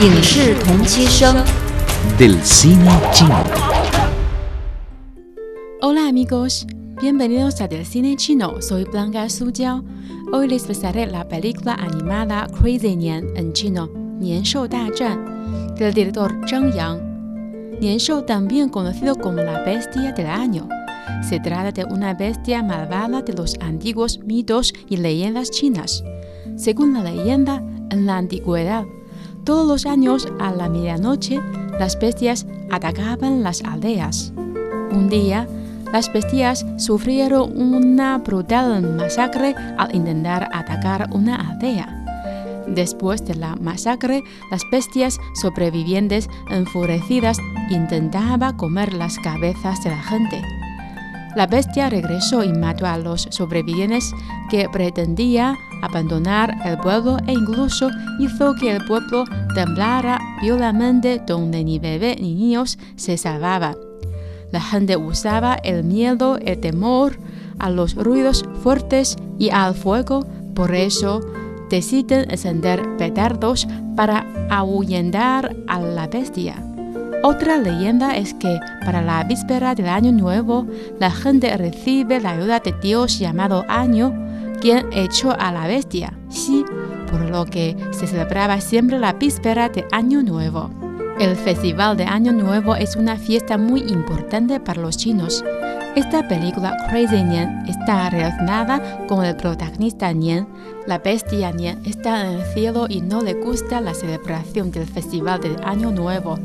影视同期声。 del cine chino. Hola amigos, bienvenidos a Del Cine Chino. Soy Blanca Suyao. Hoy les presentaré la película animada Crazy Nian en chino, Nian Shou Da Zhan, del director Zhang Yang. Nian Shou, también conocido como la bestia del año. Se trata de una bestia malvada de los antiguos mitos y leyendas chinas. Según la leyenda, en la antigüedad, todos los años a la medianoche, las bestias atacaban las aldeas. Un día, las bestias sufrieron una brutal masacre al intentar atacar una aldea. Después de la masacre, las bestias sobrevivientes enfurecidas intentaban comer las cabezas de la gente. La bestia regresó y mató a los sobrevivientes que pretendía abandonar el pueblo e incluso hizo que el pueblo temblara violamente donde ni bebé ni niños se salvaban. La gente usaba el miedo, el temor a los ruidos fuertes y al fuego, por eso deciden encender petardos para ahuyentar a la bestia. Otra leyenda es que para la víspera del Año Nuevo, la gente recibe la ayuda de Dios llamado Año, quien echó a la bestia, Xi, por lo que se celebraba siempre la víspera de Año Nuevo. El Festival de Año Nuevo es una fiesta muy importante para los chinos. Esta película Crazy Nian está relacionada con el protagonista Nian. La bestia Nian está en el cielo y no le gusta la celebración del Festival de Año Nuevo.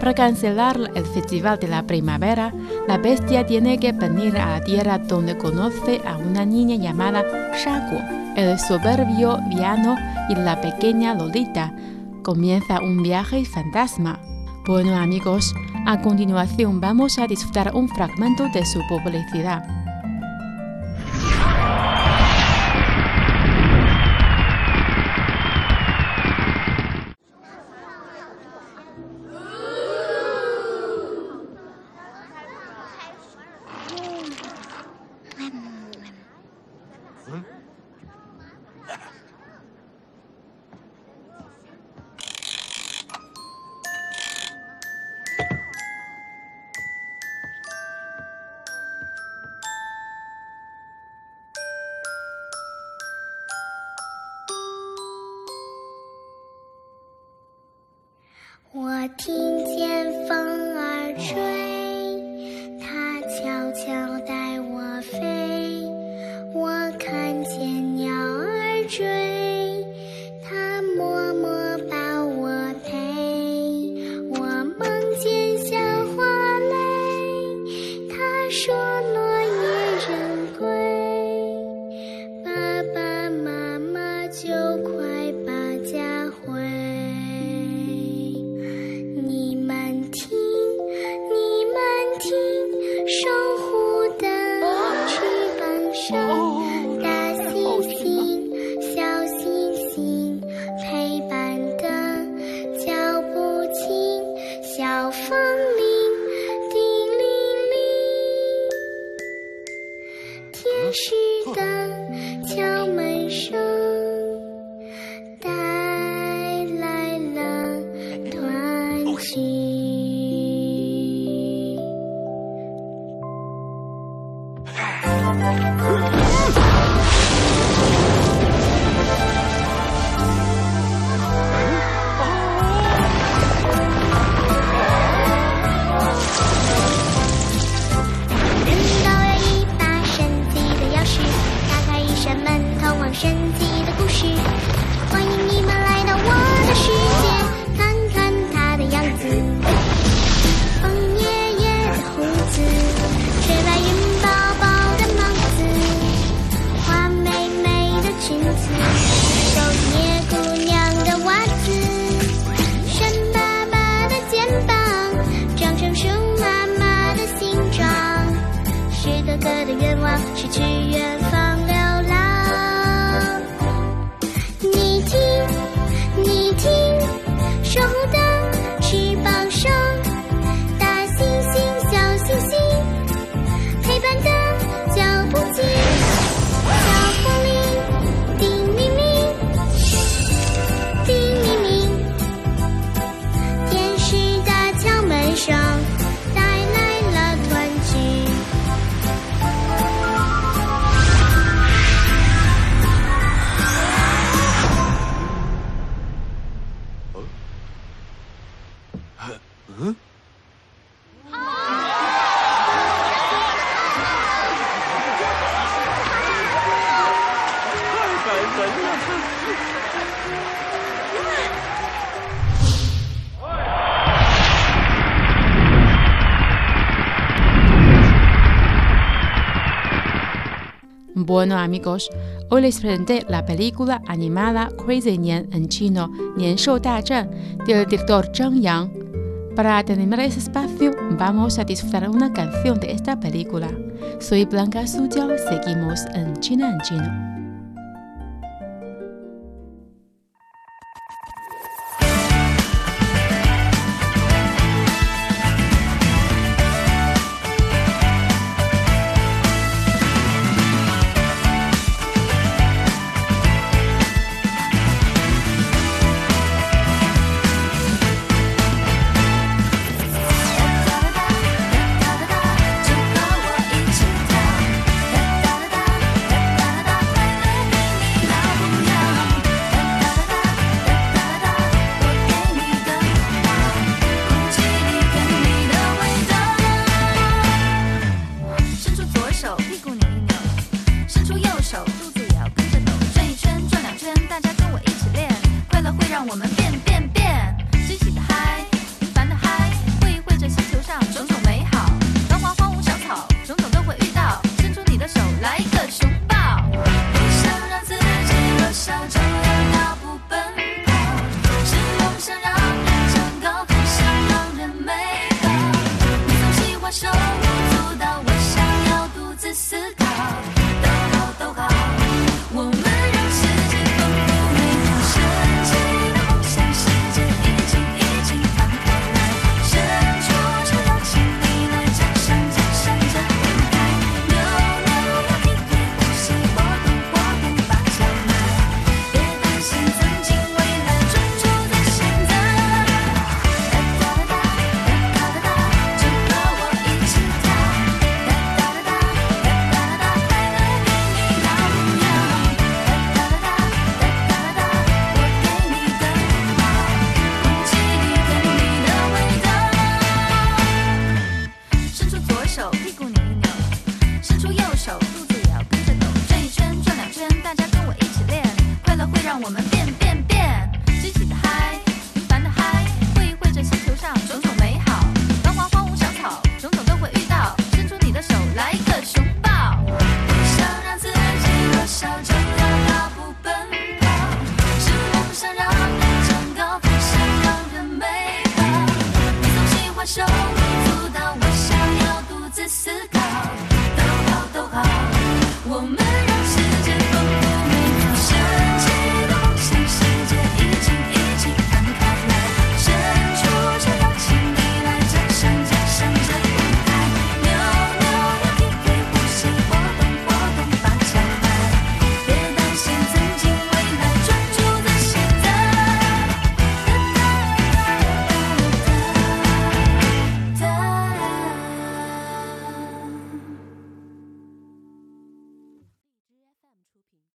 Para cancelar el Festival de la Primavera, la bestia tiene que venir a la tierra donde conoce a una niña llamada Shaguo, el soberbio Viano y la pequeña Lolita. Comienza un viaje fantasma. Bueno amigos, a continuación vamos a disfrutar un fragmento de su publicidad. 我听是的敲门声带来了团聚 Bueno amigos, hoy les presenté la película animada Crazy Nian en chino, Nian Shou Da Zhen, del director Zhang Yang. Para terminar ese espacio, vamos a disfrutar una canción de esta película. Soy Blanca Suzhou, seguimos en China en chino.